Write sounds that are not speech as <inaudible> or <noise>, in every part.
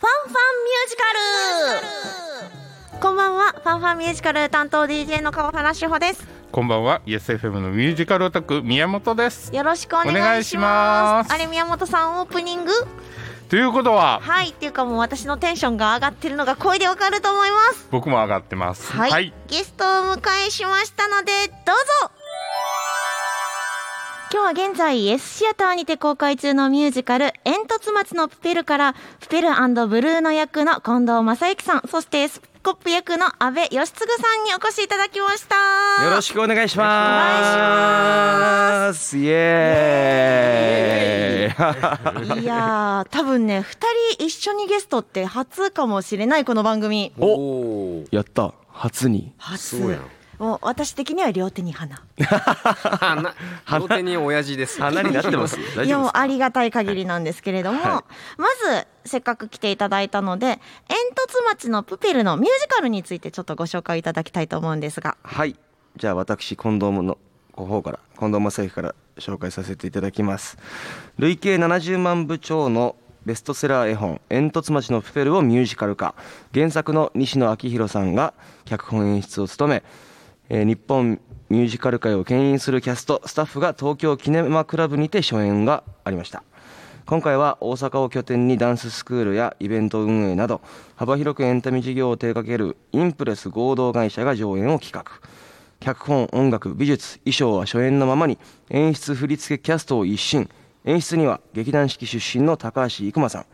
ファンファンミュージカルこんばんは、ファンファンミュージカル担当 DJ の川原志保です。こんばんは、イエス FM のミュージカルオタク宮本です。よろしくお願いします。あれ、宮本さん、オープニング？ということは、はい、っていうかもう私のテンションが上がってるのが声でわかると思います。僕も上がってます。はい、ゲストをお迎えしましたので、どうぞ今日は現在 S シアターにて公開中のミュージカル「煙突町のプペル」からプペルブルーの役の近藤正幸さんそしてスコップ役の阿部義嗣さんにお越しいただきましたよろしくお願いします。イエーイ。いやー多分ね2人一緒にゲストって初かもしれないこの番組お、おやった。初に。初そうやんもう私的には両手に花 <laughs> 花両手に親父です花になってます。<laughs> 大いや。もうありがたい限りなんですけれども、はまずせっかく来ていただいたので煙突町のプペルのミュージカルについてちょっとご紹介いただきたいと思うんですがはい。じゃあ私近藤のご方から近藤正幸から紹介させていただきます。累計70万部超のベストセラー絵本「煙突町のプペル」をミュージカル化原作の西野昭弘さんが脚本演出を務め、えー日本ミュージカル界を牽引するキャストスタッフが東京キネマクラブにて初演がありました。今回は大阪を拠点にダンススクールやイベント運営など幅広くエンタメ事業を手掛けるインプレス合同会社が上演を企画。脚本音楽美術衣装は初演のままに演出振付キャストを一新。演出には劇団四季出身の高橋生馬さん。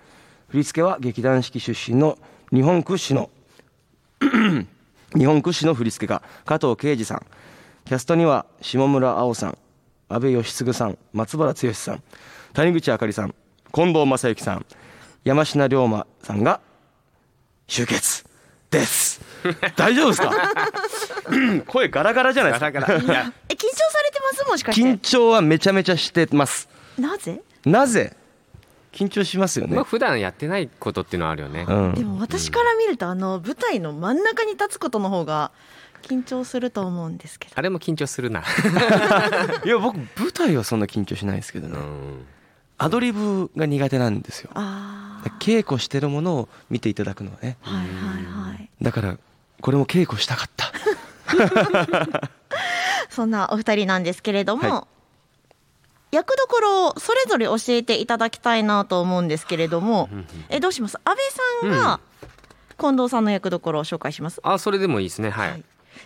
振付は劇団四季出身の日本屈指の日本屈指の振付家加藤啓二さん。キャストには下村碧さん阿部義嗣さん松原剛さん谷口あかりさん近藤正幸さん山科龍馬さんが集結。です。<laughs> 大丈夫ですか？<laughs> 声ガラガラじゃないですか？ガラガラ。緊張されてます？もしかして。緊張はめちゃめちゃしてます。なぜ？なぜ？緊張しますよね。まあ、普段やってないことっていうのはあるよね、うん。でも私から見るとあの舞台の真ん中に立つことの方が緊張すると思うんですけど。あれも緊張するな、<laughs> いや僕舞台はそんな緊張しないですけどね、うん、アドリブが苦手なんですよ。ああ稽古してるものを見ていただくのはね。はいはいはい。だからこれも稽古したかった。<laughs> <laughs> そんなお二人なんですけれども、は役どころをそれぞれ教えていただきたいなと思うんですけれどもえどうします？安倍さんが近藤さんの役どころを紹介します、あそれでもいいですね。はい、はい。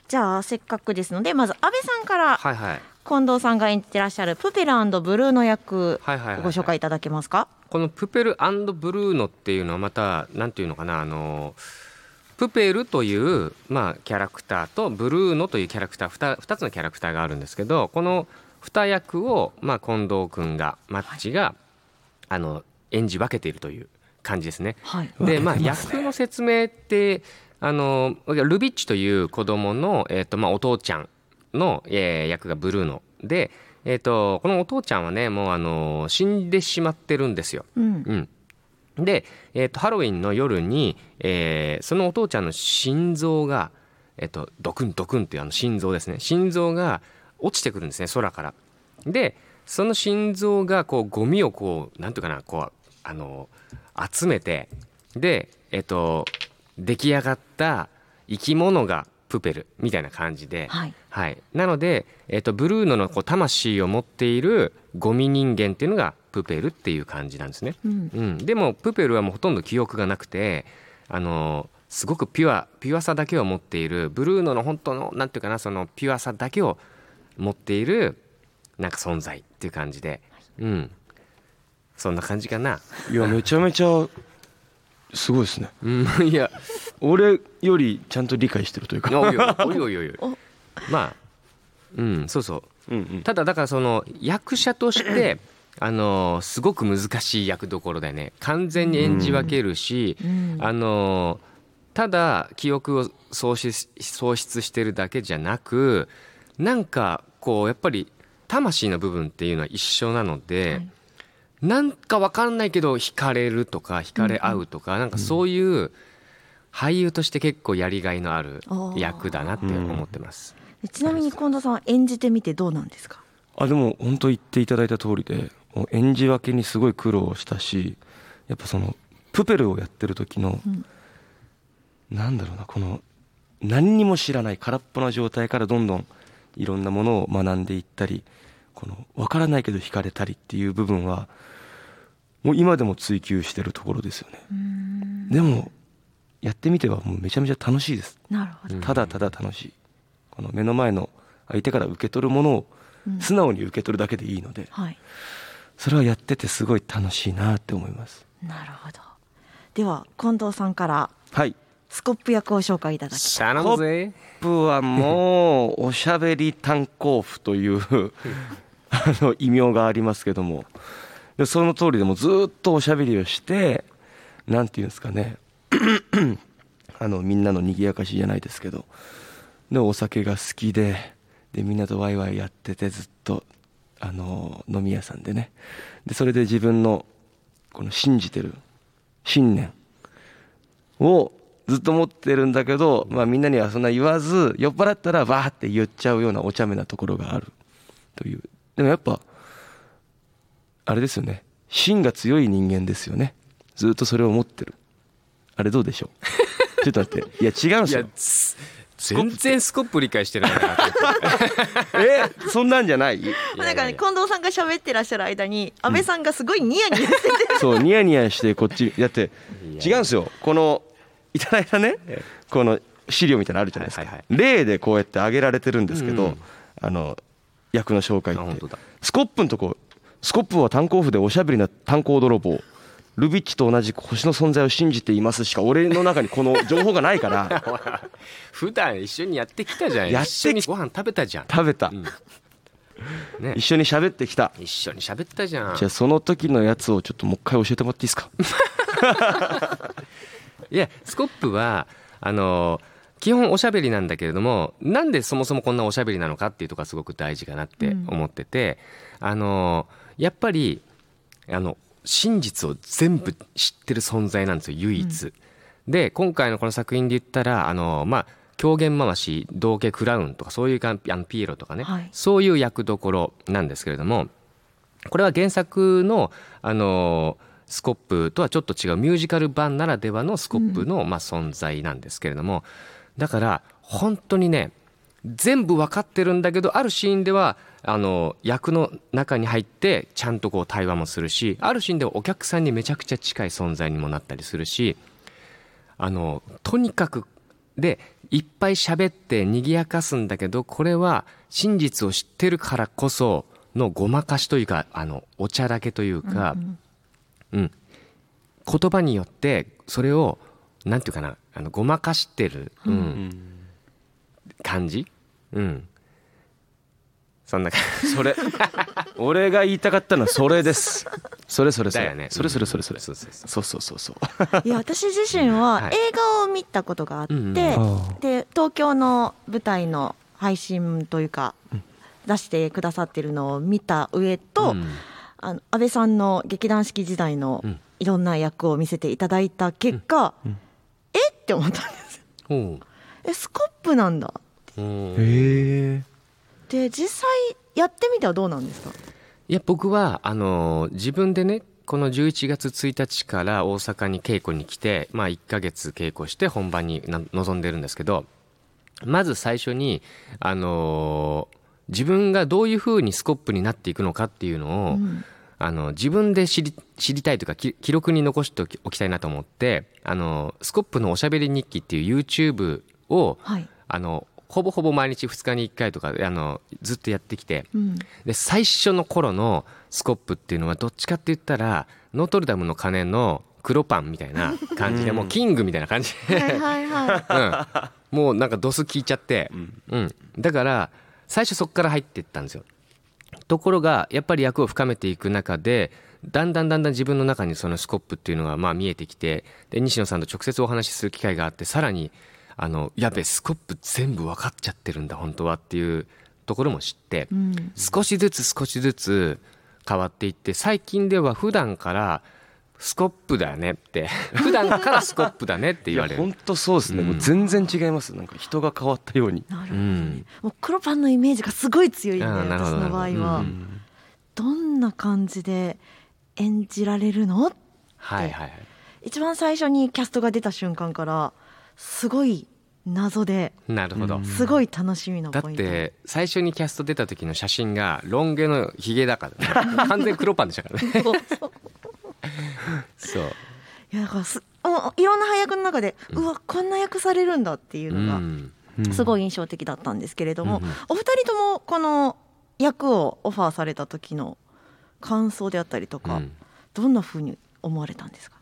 じゃあせっかくですのでまず安倍さんから近藤さんが演じてらっしゃるプペルブルーの役ご紹介いただけますか？このプペルブルーノっていうのはまたなんていうのかな？あのプペルという、まあ、キャラクターとブルーノというキャラクター 2, 2つのキャラクターがあるんですけどこの2役を、まあ、近藤君がマッチが、あの演じ分けているという感じですね。はい。でまあ役の説明ってあのルビッチという子供のえっ、とまあお父ちゃんの、えー役がブルーノでえっ、とこのお父ちゃんはねもうあの死んでしまってるんですよ。うん。うん、で、えー、とハロウィンの夜に、えーそのお父ちゃんの心臓が、えー、とドクンドクンっていうあの心臓ですね。心臓が落ちてくるんですね空から。でその心臓がこうゴミをこうなんていうかなこうあの集めてでえっ、と出来上がった生き物がプペルみたいな感じで、はい。はい、なので、えっとブルーノのこう魂を持っているゴミ人間っていうのがプペルっていう感じなんですね。うん。うん、でもプペルはもうほとんど記憶がなくてあのすごくピュアピュアさだけを持っているブルーノの本当のなんていうかなそのピュアさだけを持っているなんか存在っていう感じで、うん、そんな感じかな。いや <laughs> めちゃめちゃすごいですね。うん、いや。俺よりちゃんと理解してるというか。おいおいおいおいおい。<laughs> お。いまあうんそうそう。うんうん。ただだからその役者としてあのすごく難しい役どころだよね。完全に演じ分けるし、うん。あのただ記憶を喪失喪失してるだけじゃなくなんかこうやっぱり魂の部分っていうのは一緒なので、はい。なんか分かんないけど惹かれるとか惹かれ合うとか、なんかそういう俳優として結構やりがいのある役だなって思ってます。ちなみに近藤さんは演じてみてどうなんですか？あでも本当言っていただいた通りで演じ分けにすごい苦労したしやっぱそのププペルをやってる時の、うん。なんだろうなこの何にも知らない空っぽな状態からどんどんいろんなものを学んでいったりこの分からないけど惹かれたりっていう部分はもう今でも追求してるところですよね。でもやってみてはもうめちゃめちゃ楽しいです。なるほど、うんただただ楽しい。この目の前の相手から受け取るものをうん。素直に受け取るだけでいいのではい。それはやっててすごい楽しいなって思います。なるほど。では近藤さんから。はいスコップ役を紹介いただき頼むぜトップはもうおしゃべり炭鉱夫という <laughs> あの異名がありますけども。でその通りでもずっとおしゃべりをしてなんていうんですかね。<clears throat> あのみんなの賑やかしじゃないですけど。でお酒が好きででみんなとワイワイやっててずっとあの飲み屋さんでね。でそれで自分のこの信じてる信念をずっと持ってるんだけど、まあ、みんなにはそんな言わず酔っ払ったらバーって言っちゃうようなお茶目なところがある。という。でもやっぱあれですよね。芯が強い人間ですよね。ずっとそれを持ってる。あれどうでしょう？<laughs> ちょっと待って。いや違うんですいやよつ全然スコップ理解してないな。<laughs> えそんなんじゃない？<laughs> なんかね近藤さんが喋ってらっしゃる間に安倍さんがすごいニヤニヤしてて、そうニヤニヤしてこっちだって違うんですよ。このいただいたねこの資料みたいなのあるじゃないですか、はいはい例でこうやって挙げられてるんですけど、うんあの役の紹介って。スコップのとこスコップは炭鉱夫でおしゃべりな炭鉱泥棒。ルビッチと同じく星の存在を信じていますしか俺の中にこの情報がないから。<laughs> 普段一緒にやってきたじゃん。やって一緒にご飯食べたじゃん、食べた。うん。ね。一緒に喋ってきた。一緒に喋ったじゃん。じゃあその時のやつをちょっともう一回教えてもらっていいですか？<laughs> いやスコップはあの基本おしゃべりなんだけれどもなんでそもそもこんなおしゃべりなのかっていうところがすごく大事かなって思ってて、あのやっぱりあの真実を全部知ってる存在なんですよ唯一。で今回のこの作品で言ったらあのまあ狂言回し道化クラウンとかそういうかあのピエロとかね、はい。そういう役どころなんですけれどもこれは原作のあのスコップとはちょっと違うミュージカル版ならではのスコップの、まあ、存在なんですけれども。だから本当にね全部分かってるんだけどあるシーンではあの役の中に入ってちゃんとこう対話もするしあるシーンではお客さんにめちゃくちゃ近い存在にもなったりするしあのとにかくでいっぱい喋って賑やかすんだけどこれは真実を知ってるからこそのごまかしというかあのおちゃらけというか、うん言葉によってそれをなんていうかなあのごまかしてる、うん。感じ、うん、そんな感じ。それ。<laughs> 俺が言いたかったのはそれです。それそれそれ、だよね。それそれそれそれ、そうそうそう。そうそう <laughs> いや私自身ははい。映画を見たことがあって、うんうんで東京の舞台の配信というか、出してくださってるのを見た上と、うんあの安倍さんの劇団四季時代のうん。いろんな役を見せていただいた結果、え？って思ったんですえスコップなんだ。へえで実際やってみてはどうなんですか？いや僕はあの自分でねこの11月1日から大阪に稽古に来て、まあ、1ヶ月稽古して本番にな臨んでるんですけどまず最初にあの自分がどういうふうにスコップになっていくのかっていうのを、うん。あの自分で知り知りたいというかき記録に残しておきたいなと思ってあのスコップのおしゃべり日記っていう YouTube をはい、あのほぼほぼ毎日2日に1回とかであのずっとやってきてうん、で最初の頃のスコップっていうのはどっちかって言ったらノートルダムの鐘の黒パンみたいな感じでもうキングみたいな感じで、はいはいは <laughs> うん、もうなんかドス効いちゃって、うん。だから最初そこから入っていったんですよ。ところがやっぱり役を深めていく中でだんだんだんだん自分の中にそのスコップっていうのがまあ見えてきてで西野さんと直接お話しする機会があってさらにあのやべスコップ全部分かっちゃってるんだ本当はっていうところも知って、い、うん、少しずつ少しずつ変わっていって最近では普段からスコップだねって。<laughs> 普段からスコップだねってい言われる。や本当そうですね、うん。もう全然違います。なんか人が変わったように。なるほど、うんもう黒パンのイメージがすごい強いんで私の場合は、うん。どんな感じで演じられるの？はいはいはい。一番最初にキャストが出た瞬間からすごい謎でなるほど、すごい楽しみのだっポイント。て最初にキャスト出た時の写真がロン毛のヒゲだから、ね、<laughs> 完全黒パンでしたからねそう。いやだからすおいろんな配役の中で、うわこんな役されるんだっていううのがん。すごい印象的だったんですけれども、うんうん。お二人ともこの役をオファーされた時の感想であったりとか、うん。どんな風に思われたんですか？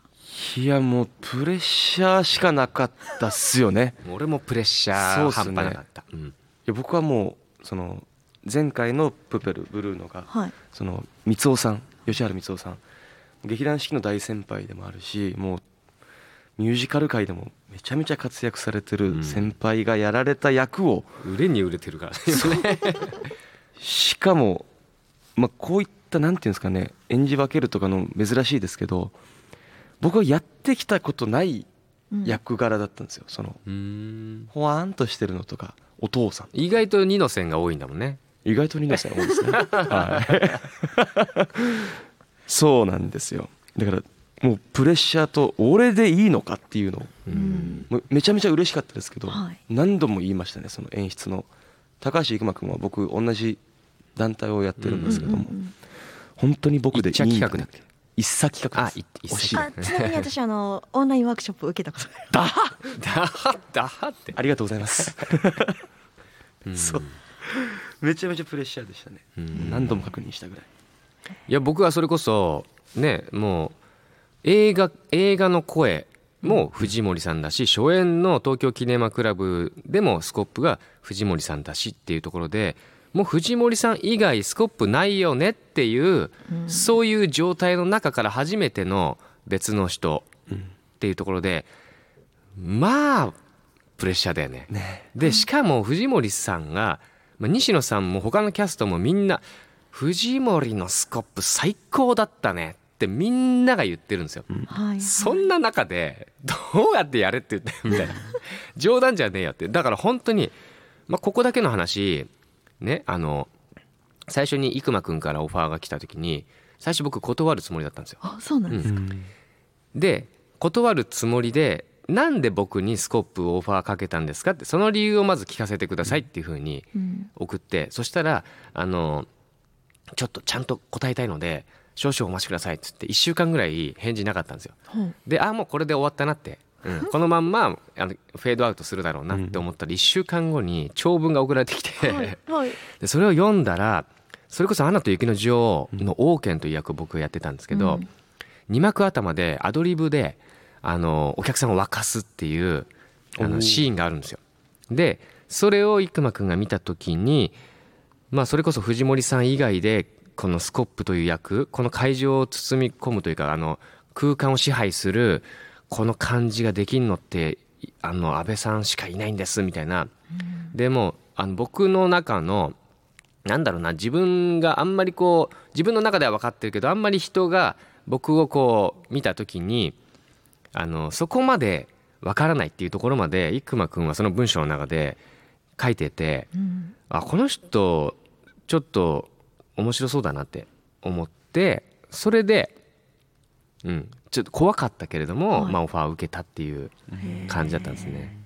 いやもうプレッシャーしかなかったっすよね。<laughs> 俺もプレッシャーそうっすね。半端なかった、うん。いや僕はもうその前回の「プペルブルーノが」はい。その三尾さん吉原光夫さん劇団四季の大先輩でもあるしもうミュージカル界でもめちゃめちゃ活躍されてる先輩がやられた役を、売れに売れてるからね。しかも、まあ、こういったなんていうんですかね演じ分けるとかの珍しいですけど僕はやってきたことないうん。役柄だったんですよ。そのうーん。ほわーんとしてるのとかお父さん意外と二の線が多いんだもんね。意外とニノさん多いですね。<laughs> はいそうなんですよ。だからもうプレッシャーと俺でいいのかっていうのをうん。もうめちゃめちゃ嬉しかったですけど、はい。何度も言いましたねその演出の。高橋生馬君は僕同じ団体をやってるんですけども、うんうんうん本当に僕でいいんだ一茶企画だっけ？一茶企画です。惜しいあちなみに私あのオンラインワークショップ受けたことあるだはだはって。ありがとうございます。うん。そう。めちゃめちゃプレッシャーでしたね。うん。何度も確認したぐらいいや僕はそれこそねもう映画映画の声も藤森さんだし初演の東京キネマクラブでもスコップが藤森さんだしっていうところでもう藤森さん以外スコップないよねっていう、そういう状態の中から初めての別の人っていうところでまあプレッシャーだよね。ね。でしかも藤森さんが、まあ、西野さんも他のキャストもみんな「藤森のスコップ最高だったね」ってみんなが言ってるんですよ。はいはい。そんな中でどうやってやれって言ってみたいな冗談じゃねえよって。だから本当に、まあ、ここだけの話ねあの最初に生馬くんからオファーが来た時に最初僕断るつもりだったんですよ。あそうなんですか、で断るつもりでなんで僕にスコップをオファーかけたんですかってその理由をまず聞かせてくださいっていうふうにうん。送ってそしたらあのちょっとちゃんと答えたいので少々お待ちくださいっつって1週間ぐらい返事なかったんですよ。ほう。であもうこれで終わったなって、うん、このまんまあのフェードアウトするだろうなって思ったら1週間後に長文が送られて。きて、でそれを読んだらそれこそ「アナと雪の女王」の王権という役を僕がやってたんですけど、うん。二幕頭でアドリブであのお客さんを沸かすっていうあのシーンがあるんですよ。でそれを生馬くんが見た時にまあそれこそ藤森さん以外でこのスコップという役この会場を包み込むというかあの空間を支配するこの感じができんのってあの安倍さんしかいないんですみたいな。でもあの僕の中のなんだろうな自分があんまりこう自分の中では分かってるけどあんまり人が僕をこう見た時にあのそこまで分からないっていうところまで生馬くんはその文章の中で書いててうん。あこの人ちょっと面白そうだなって思ってそれで、うん、ちょっと怖かったけれども、はい。まあ、オファーを受けたっていう感じだったんですね。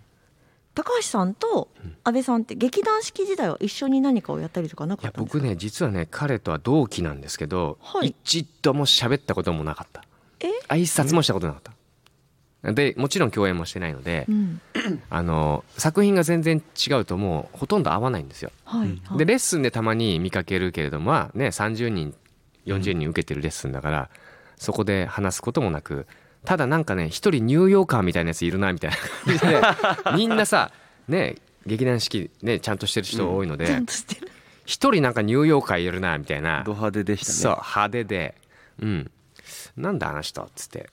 高橋さんと安倍さんって劇団四季時代は一緒に何かをやったりとかないかやったんですか？僕ね実はね彼とは同期なんですけど、はい。一度も喋ったこともなかった。え？挨拶もしたことなかったでもちろん共演もしてないので、うん。あの作品が全然違うともうほとんど合わないんですよ。はいはい。でレッスンでたまに見かけるけれどもまあね30人40人受けてるレッスンだから、そこで話すこともなくただなんかね一人ニューヨーカーみたいなやついるなみたいな。感 <laughs> じでみんなさね劇団四季ねちゃんとしてる人多いのでちゃん人なんかニューヨーカーいるなみたいな。ド派手でしたね。そう派手で。うん。なんだあの人っつって。か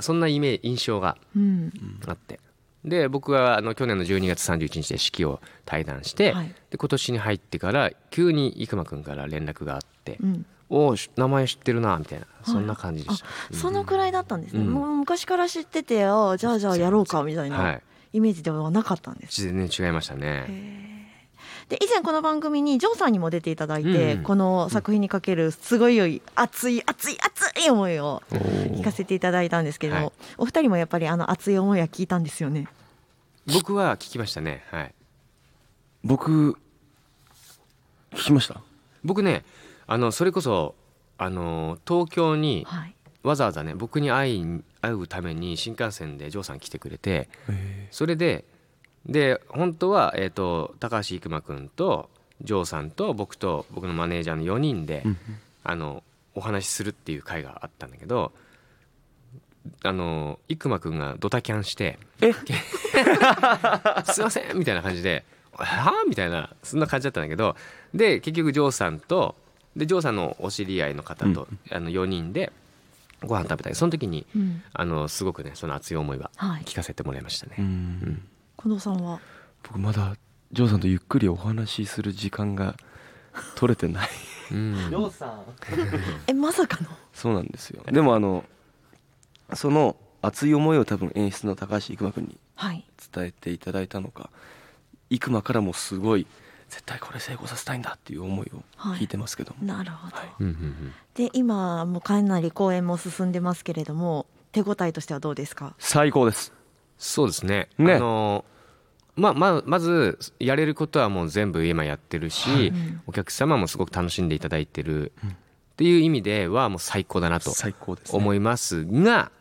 そんなイメージ印象がうん。あって。で僕はあの去年の12月31日で式を対談して、はい。で今年に入ってから急に生馬くんから連絡があってうん「おお名前知ってるな」みたいなそんな感じでした、あそのくらいだったんですね、うん。もう昔から知っててあじゃあじゃあやろうかみたいはない。イメージではなかったんです、全然違いましたねで以前この番組にジョーさんにも出ていただいて、うん。この作品にかけるすごい熱い熱い熱い思いを聞かせていただいたんですけれども、はい。お二人もやっぱりあの熱い思いは聞いたんですよね？僕は聞きましたね。はい。僕聞きました？僕ねあのそれこそあの東京にはい、わざわざね僕に会い会うために新幹線でジョーさん来てくれてそれでで本当は、えー、と高橋育馬君とジョーさんと僕と僕のマネージャーの4人で、あのお話しするっていう会があったんだけどあの育馬君がドタキャンして「え？<laughs> すいません」みたいな感じで「はあ?」みたいなそんな感じだったんだけどで結局ジョーさんとでジョーさんのお知り合いの方と、あの4人でご飯食べたりその時にうん。あのすごくねその熱い思いははい、聞かせてもらいましたね。うん近藤さんは？僕まだジョーさんとゆっくりお話しする時間が取れてない。うん。さん。<laughs> えまさかの？そうなんですよ。でもあのその熱い思いを多分演出の高橋育馬君にはい。伝えていただいたのか育馬からもすごい絶対これ成功させたいんだっていう思いを聞いてますけども、なるほど、はい。うんうんうん。で今もうかなり公演も進んでますけれども手応えとしてはどうですか？最高ですそうですね。ね。あのまあまあまずやれることはもう全部今やってるし、うんお客様もすごく楽しんでいただいてる。っていう意味ではもう最高だなと思いますが、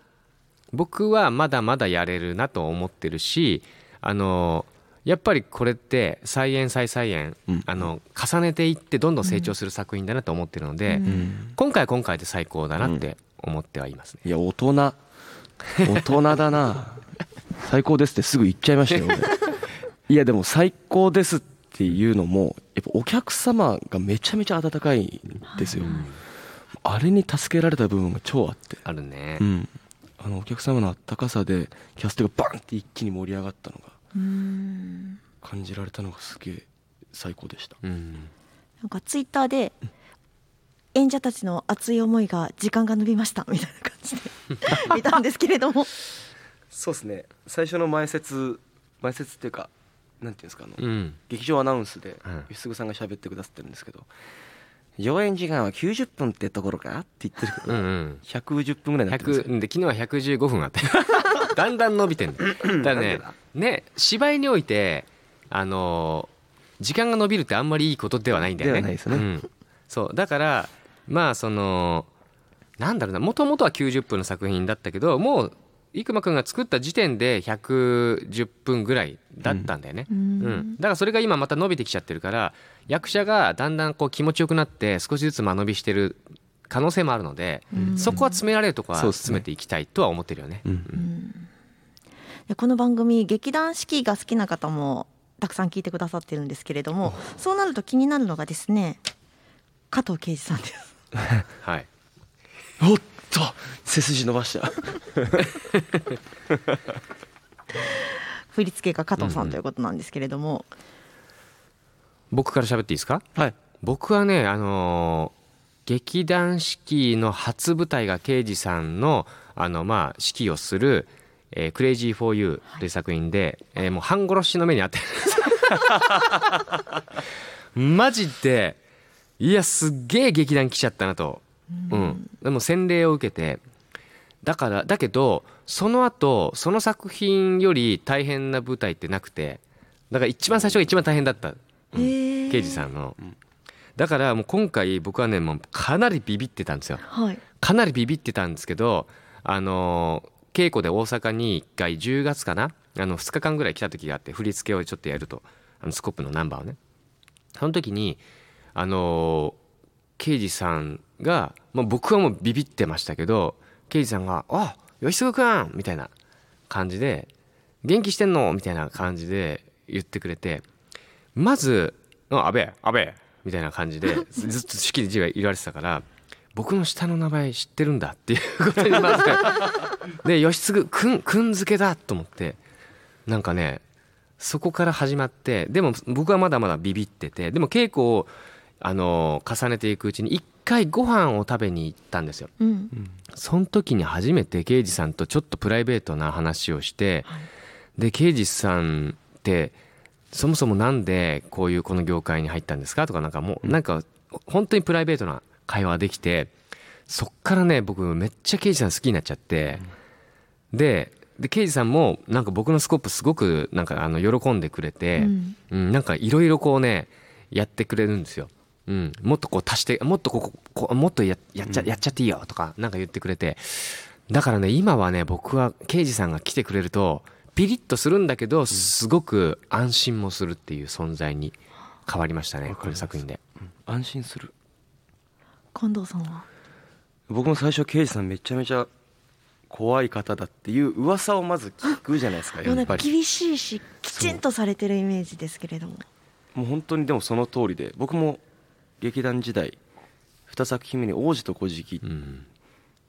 僕はまだまだやれるなと思ってるし、あのやっぱりこれって再演再再演、うん。あの重ねていってどんどん成長する作品だなと思ってるので、うん。うん今回は今回で最高だなって思ってはいますね。いや大人。大人だな最高ですってすぐ言っちゃいましたよ <laughs> 俺。いやでも最高ですっていうのもやっぱお客様がめちゃめちゃ温かいんですよ、あれに助けられた部分が超あって。あるね。う。ん。あのお客様のあったかさでキャストがバンって一気に盛り上がったのがうん。感じられたのがすげえ最高でした。うん。なんかツイッターで演者たちの熱い思いが時間が伸びましたみたいな感じで <laughs> 見たんですけれどもそうですね。最初の前説前説っていうかなんていうんですかあの、うん。劇場アナウンスでうん吉嗣さんが喋ってくださってるんですけど上演時間は90分ってところかって言ってるけど、うんうん。110分ぐらいになってるんです100で昨日は115分あって <laughs> だんだん伸びてんだよ。<laughs> だからねね芝居においてあのー時間が伸びるってあんまりいいことではないんだよね。ね。うん、そう。だからまあそのなんだろうなもともとは90分の作品だったけどもう生馬くんが作った時点で110分ぐらいだったんだよね、ううん。んだからそれが今また伸びてきちゃってるから役者がだんだんこう気持ちよくなって少しずつ間延びしてる可能性もあるので、うん。そこは詰められるとこは詰めていきたいとは思ってるよね。うん。でこの番組劇団四季が好きな方もたくさん聞いてくださってるんですけれどもそうなると気になるのがですね加藤圭司さんです。<laughs> はい。おっと背筋伸ばした。振り付けが加藤さんということなんですけれども、僕から喋っていいですか？はい。僕はねあのー劇団四季の初舞台が敬二さんのあのまあ指揮をする。えー、クレイジー・フォー・ユーという作品で、えーもう半殺しの目にあってる。<laughs> マジでいやすっげえ劇団来ちゃったなと、うん。でも洗礼を受けてだからだけどその後その作品より大変な舞台ってなくてだから一番最初が一番大変だった、うん。刑事さんの、だからもう今回僕はねもうかなりビビってたんですよ。はい。かなりビビってたんですけどあのー稽古で大阪に1回10月かな？あの2日間ぐらい来た時があって振り付けをちょっとやると。あのスコップのナンバーをね。その時にあのー刑事さんが、まあ、僕はもうビビってましたけど刑事さんが「あ吉嗣君!」みたいな感じで「元気してんの?」みたいな感じで言ってくれてまず「あ安倍安倍」みたいな感じでずっと式で字が言われてたから僕の下の名前知ってるんだっていうことにまず <laughs> で吉嗣くんくん付けだと思ってなんかねそこから始まってでも僕はまだまだビビっててでも稽古をあの重ねていくうちに一回ご飯を食べに行ったんですよ。うん。その時に初めて刑事さんとちょっとプライベートな話をして、で刑事さんってそもそもなんでこういうこの業界に入ったんですか？とかなんかもうなんか本当にプライベートな会話ができてそっからね僕めっちゃ刑事さん好きになっちゃってでで刑事さんもなんか僕のスコップすごくなんかあの喜んでくれて、うん。うん、なんかいろいろこうねやってくれるんですよ。うん、もっとこう足してもっとここもっとややっちゃやっちゃっていいよとかなんか言ってくれて。だからね今はね僕は刑事さんが来てくれるとピリッとするんだけどすごく安心もするっていう存在に変わりましたねこの作品で。安心する。近藤さんは？僕も最初刑事さんめちゃめちゃ怖い方だっていう噂をまず聞くじゃないですか <laughs> やっぱり。厳しいしきちんとされてるイメージですけれども。もう本当にでもその通りで僕も劇団時代2作品目に「王子と小敷うん」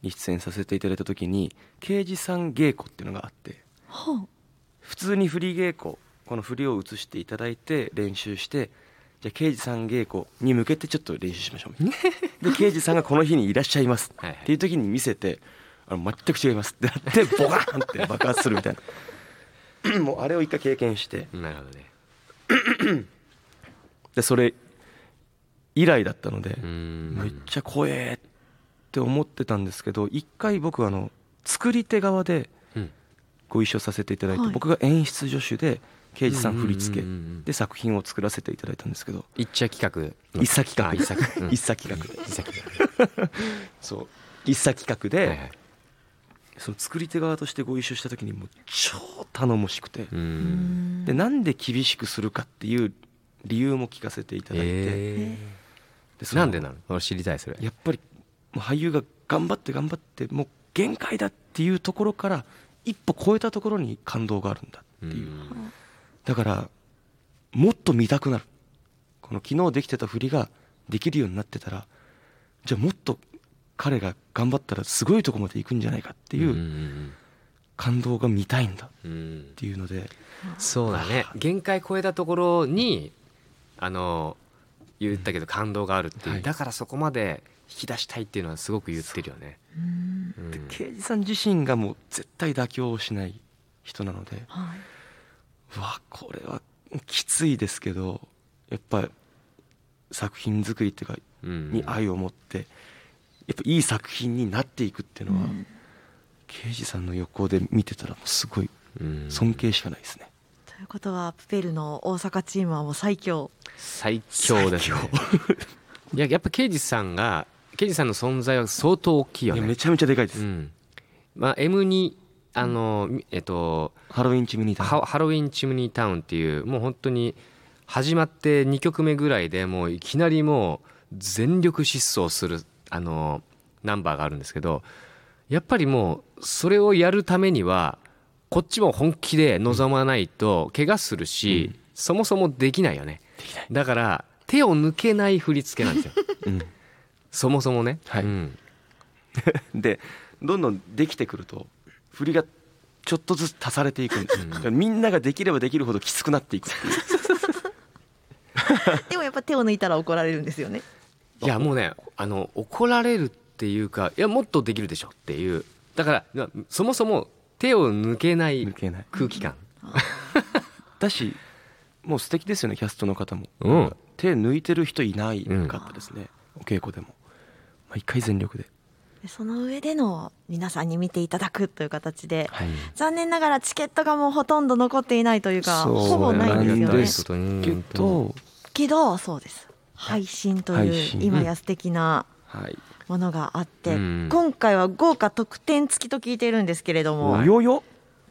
に出演させていただいた時に刑事さん稽古っていうのがあって普通に振り稽古この振りを移していただいて練習してじゃあ刑事さん稽古に向けてちょっと練習しましょうで刑事さんがこの日にいらっしゃいます。<laughs> っていう時に見せてあの全く違いますってなって <laughs> ボカーンって爆発するみたいな。<laughs> もうあれを一回経験して。なるほどね。でそれ以来だったのでうん。めっちゃ怖えって思ってたんですけど一回僕あの作り手側でうん。ご一緒させていただいて、はい。僕が演出助手で刑事さん振り付けで作品を作らせていただいたんですけど一茶企画の。一茶企画。あ一茶企画、<laughs> うん。一茶企画。そう。一茶企画で、その作り手側としてご一緒した時にもう超頼もしくて、でなんで厳しくするかっていう理由も聞かせていただいて、えー、でなんでなの？俺知りたいそれ。やっぱり俳優が頑張って頑張ってもう限界だっていうところから一歩超えたところに感動があるんだっていう、うん。だからもっと見たくなる。この昨日できてた振りができるようになってたらじゃあもっと彼が頑張ったらすごいとこまで行くんじゃないかっていううん感動が見たいんだっていうので。そうだね。限界超えたところにあの言ったけど感動があるっていう、はい。だからそこまで引き出したいっていうのはすごく言ってるよね、で刑事さん自身がもう絶対妥協をしない人なのではい。うわこれはきついですけどやっぱ作品作りっていうかうん。に愛を持ってやっぱいい作品になっていくっていうのは、うん。刑事さんの横で見てたらもうすごいうん。尊敬しかないですね、ということはプペルの大阪チームはもう最強。最強ですね。最 <laughs> いややっぱ刑事さんが刑事さんの存在は相当大きいよね。いやめちゃめちゃでかいです、うん。まあ M2 あの、えっとハロウィンチムニータウンハハロウィンチムニータウンっていうもう本当に始まって2曲目ぐらいでもういきなりもう全力疾走するあのナンバーがあるんですけどやっぱりもうそれをやるためにはこっちも本気で臨まないと怪我するし、そもそもできないよね。だから手を抜けない振り付けなんですよ。<laughs> うん。そもそもね、はい。うん。<laughs> でどんどんできてくると振りがちょっとずつ足されていくんです。よ、だからみんなができればできるほどきつくなっていくっていう。<laughs> でもやっぱ手を抜いたら怒られるんですよね。いやもうねあの怒られるっていうかいやもっとできるでしょっていう。だからそもそも手を抜けない抜けない。空気感。だしもう素敵ですよねキャストの方も、うん。手抜いてる人いないかったですね、お稽古でも。毎回全力で。でその上での皆さんに見ていただくという形で、はい。残念ながらチケットがもうほとんど残っていないというかほぼないんですよね。けど、けどそうです。配信という今や素敵なはい、ものがあって、うん。今回は豪華特典付きと聞いているんですけれどもおよよ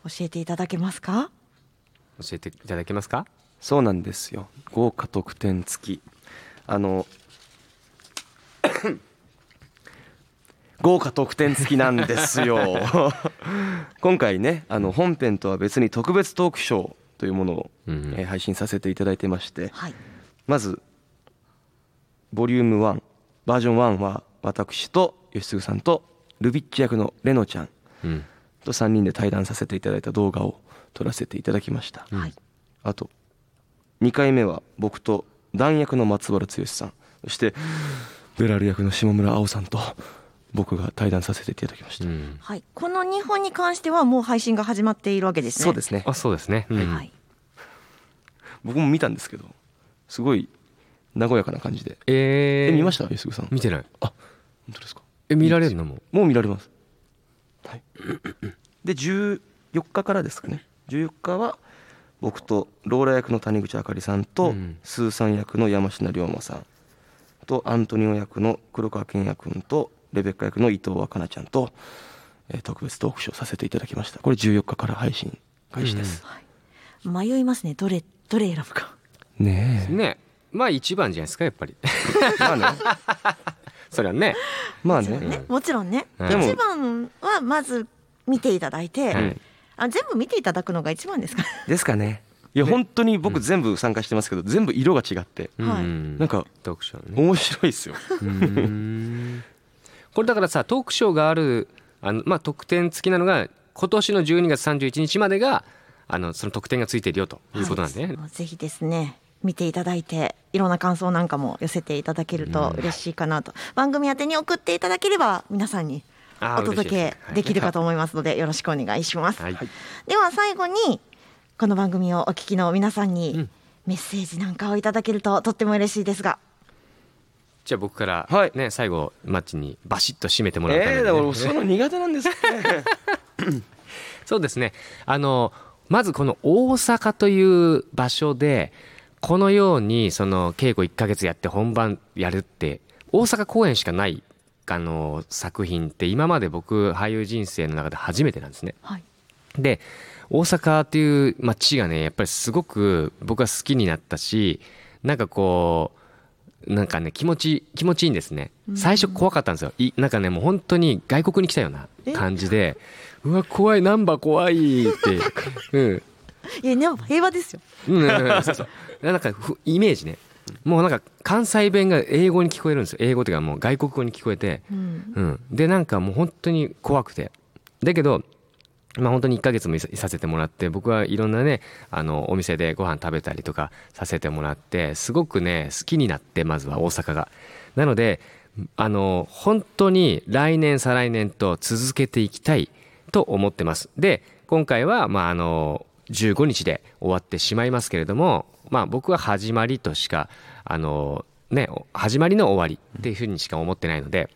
教えていただけますか？教えていただけますか？そうなんですよ。豪華特典付き。あの <laughs> 豪華特典付きなんですよ。今回ねあの本編とは別に特別トークショーというものを、うん。えー配信させていただいてましてはい。まずボリューム1バージョン1は私と吉嗣さんとルビッチ役のレノちゃんうん。と3人で対談させていただいた動画を撮らせていただきました、はい。あと2回目は僕と弾役の松原剛さん。そしてベラル役の下村碧さんと僕が対談させていただきました、うん。はい、この2本に関してはもう配信が始まっているわけですね。そうですね。あそうですね、うん。はい、僕も見たん。ですけどすごい和やかな感じでえー、え見ました吉杉さん見てない本当ですか？え見られる？のも。もう見られます。はい、<clears throat> で14日からですかね。14日は僕とローラ役の谷口あかりさんと、うん。スーさん役の山科龍馬さんとアントニオ役の黒川健也君とレベッカ役の伊藤若菜ちゃんと、えー特別トークショーさせていただきました。これ14日から配信開始です、迷いますね。どれどれ選ぶか。ねえ。ねまあ一番じゃないですかやっぱり。まあね <laughs> それはね。まあもちろんね。ねもちろんね。うん。でも。一番はまず見ていただいて、うん。あ全部見ていただくのが一番ですか？ですかね。いや本当に僕全部参加してますけど全部色が違って。はい。うんなんか面白いですよ。<laughs> これだからさトークショーがあるあの、まあ、特典付きなのが今年の12月31日までがあのその特典がついてるよということなんでね、はい。もうぜひですね見ていただいていろんな感想なんかも寄せていただけると嬉しいかなと、番組宛てに送っていただければ皆さんにお届けできるかと思いますのでよろしくお願いします、はい、では最後にこの番組をお聞きの皆さんうにん。メッセージなんかをいただけるととっても嬉しいですが。じゃあ僕から、はい。ね最後マッチにバシッと締めてもらうために、ね。ええー、その苦手なんですって <laughs> そうですね。あのまずこの大阪という場所でこのようにその稽古1ヶ月やって本番やるって大阪公演しかないあの作品って今まで僕俳優人生の中で初めてなんですね。はい。で大阪っていう街がねやっぱりすごく僕は好きになったしなんかこうなんかね気持ち気持ちいいんですね。最初怖かったんですよ。いなんかねもう本当に外国に来たような感じでうわ怖いナンバー怖いって。<laughs> うん。いやね平和ですよ。うんそうそうなんかイメージね。もうなんか関西弁が英語に聞こえるんですよ。英語っていうかもう外国語に聞こえて。うん。うん、でなんかもう本当に怖くて。だけどまあ本当に1ヶ月もいさいさせてもらって僕はいろんなねあのお店でご飯食べたりとかさせてもらってすごくね好きになってまずは大阪が。なのであの本当に来年再来年と続けていきたいと思ってます。で今回はまああの15日で終わってしまいますけれどもまあ僕は始まりとしかあのね始まりの終わりっていうふうにしか思ってないので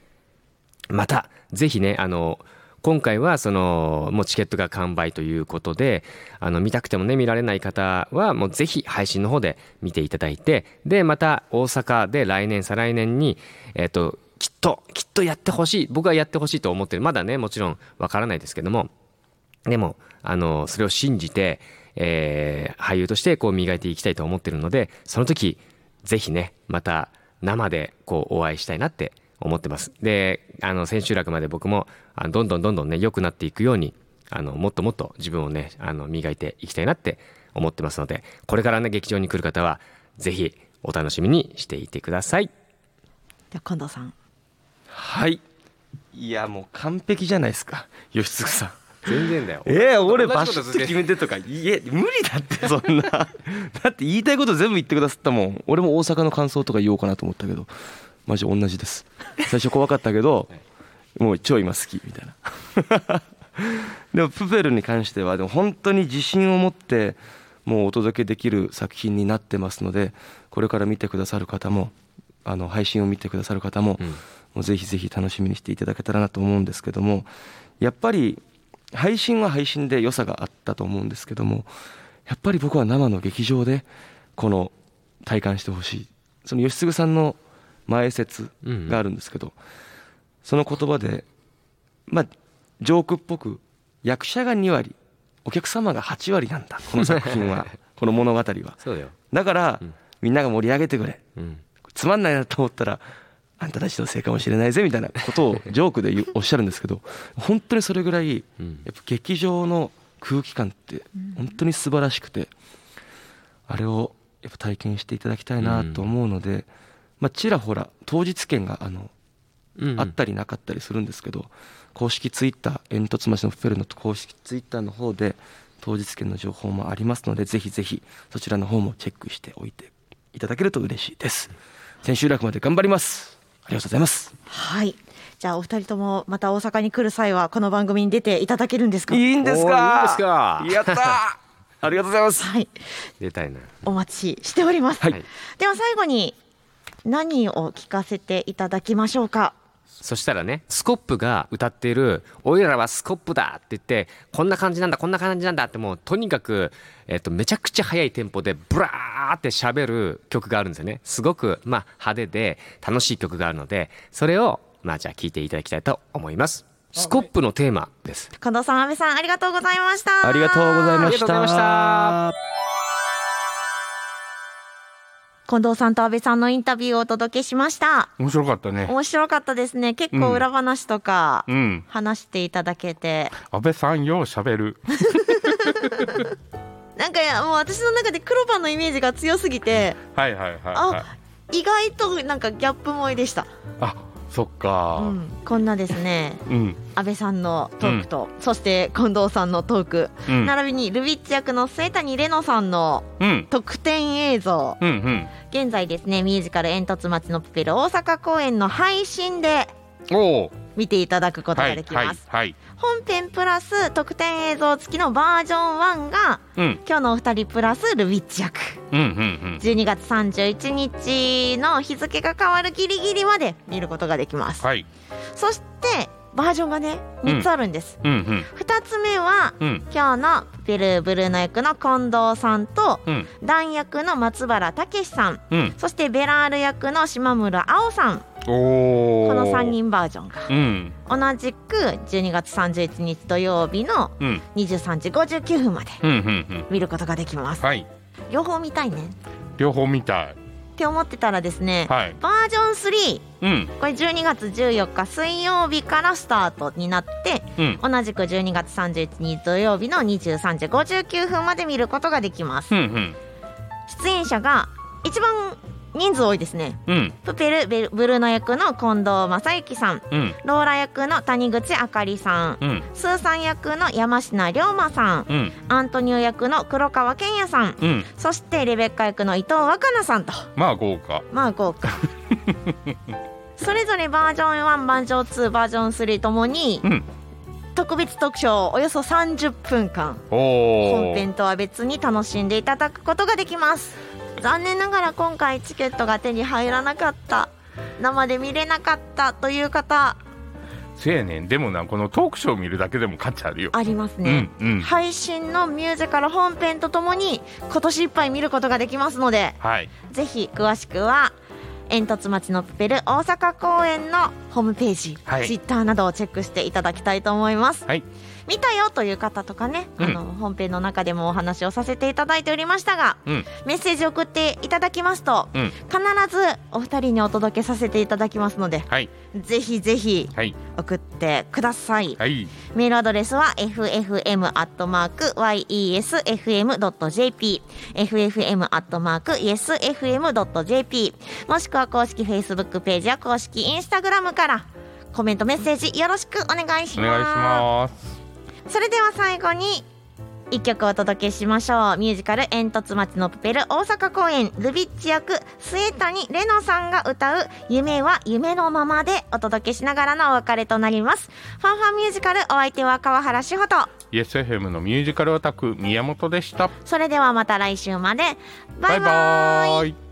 またぜひねあの今回はそのもうチケットが完売ということであの見たくてもね見られない方はもうぜひ配信の方で見ていただいてでまた大阪で来年再来年にえっ、ときっときっとやってほしい僕はやってほしいと思ってる。まだねもちろんわからないですけどもでもあのそれを信じて、えー俳優としてこう磨いていきたいと思ってるのでその時ぜひねまた生でこうお会いしたいなって思ってます。であの千秋楽まで僕もあのどんどんどんどんね良くなっていくようにあのもっともっと自分をねあの磨いていきたいなって思ってますのでこれからね劇場に来る方はぜひお楽しみにしていてください。では近藤さん。はい。いやもう完璧じゃないですか。吉嗣さん全然だよ。えー、俺バシッと決めてとかいえ無理だってそんな。だって言いたいこと全部言ってくださったもん。俺も大阪の感想とか言おうかなと思ったけど。マジ同じです。最初怖かったけどもう超今好きみたいな。<laughs> でもプペルに関してはでも本当に自信を持ってもうお届けできる作品になってますのでこれから見てくださる方もあの配信を見てくださる方も、うん。もうぜひぜひ楽しみにしていただけたらなと思うんですけどもやっぱり配信は配信で良さがあったと思うんですけどもやっぱり僕は生の劇場でこの体感してほしい。その吉嗣さんの前説があるんですけど、その言葉でまあジョークっぽく役者が2割お客様が8割なんだこの作品は。<laughs> この物語は。だから、うん。みんなが盛り上げてくれ。うん、つまんないなと思ったらあんたたちのせいかもしれないぜみたいなことをジョークでおっしゃるんですけど <laughs> 本当にそれぐらいうん。やっぱ劇場の空気感って本当に素晴らしくてあれをやっぱ体験していただきたいなと思うので、まあ、ちらほら当日券があの、うんあったりなかったりするんですけど公式ツイッター煙突町のフペルの公式ツイッターの方で当日券の情報もありますのでぜひぜひそちらの方もチェックしておいていただけると嬉しいです。千秋楽まで頑張りますありがとうございます。はい。じゃあお二人ともまた大阪に来る際はこの番組に出ていただけるんですか？いいんですおーいいんですか？かやったありがとうございます。はい。出たい。なお待ちしております、はい。では最後に何を聞かせていただきましょうか？そしたらねスコップが歌っている「おいらはスコップだ!」って言ってこんな感じなんだこんな感じなんだってもうとにかく、えっと、めちゃくちゃ速いテンポでブラーって喋る曲があるんですよね。すごく、まあ、派手で楽しい曲があるのでそれをまあじゃあ聴いていただきたいと思います。スコップのテーマです。近藤さん安倍さんありがとうございました。ありがとうございました近藤さんと安倍さんのインタビューをお届けしました面白かったね。面白かったですね結構裏話とかうん。話していただけて、安倍さんよう喋る。<laughs> なんかもう私の中で黒パンのイメージが強すぎてはいはいはいはい。意外となんかギャップ萌えでした、あ、そっか。うん、こんなですねうん。安倍さんのトークと、そして近藤さんのトーク、うん。並びにルビッチ役の末谷玲奈さんのうん。特典映像うんうん。現在ですねミュージカル「煙突町のプペル」大阪公演の配信でおお。見ていただくことはいができます、はいはい。本編プラス特典映像付きのバージョン1がうん今日のお二人プラスルビッチ役うんうん12月31日の日付が変わるギリギリまで見ることができまうん。すはい。そしてバージョンがね3つあるんです、うんうん2つ目はうん今日のペルーブルーノ役の近藤さんとうんダン役の松原武さんうん。そしてベラール役の島村青さん。この3。人バージョンがうん同じく12月31日土曜日のうん23時59分まで。見ることができますはい。両方見たいね両方見たい。って思ってたらですね、はい。バージョン3うんこれ12月14日水曜日からスタートになってうん同じく12月31日土曜日の23時59分まで見ることができますうんうん出演者が一番人数多いですね。うん。プペルベルブルーノ役の近藤正幸さん。うん。ローラ役の谷口あかりさん。うん。スーさん役の山科龍馬さん。うん。アントニオ役の黒川健也さん。うん。そしてレベッカ役の伊藤若菜さんと。まあ豪華。まあ豪華。<laughs> それぞれバージョン1バージョン2バージョン3ともにうん。特別特賞およそ30分間。本編とは別に楽しんでいただくことができます残念ながら今回チケットが手に入らなかった生で見れなかったという方せやねん。でもなこのトークショー見るだけでも価値あるよ。ありますうねん、うん。配信のミュージカル本編とともに今年いっぱい見ることができますのではい。ぜひ詳しくは煙突町のプペル大阪公演のホームページ、はいツイッターなどをチェックしていただきたいと思います、はい見たよという方とかね、うんあの本編の中でもお話をさせていただいておりましたがうんメッセージを送っていただきますとうん。必ずお二人にお届けさせていただきますのではいぜひぜひはい送ってくださいはい。メールアドレスは ffm.yesfm.jp ffm.yesfm.jp もしくは公式 Facebook ページや公式 Instagram からコメントメッセージよろしくお願いしお願いしますます。それでは最後に一曲お届けしましょう。ミュージカル「煙突町のプペル」大阪公演。ルビッチ役末谷玲奈さんが歌う「夢は夢のまま」でお届けしながらのお別れとなります。ファンファンミュージカルお相手は川原志穂と。YesFM のミュージカルオタク宮本でした。それではまた来週まで。バイバイ。バイバーイ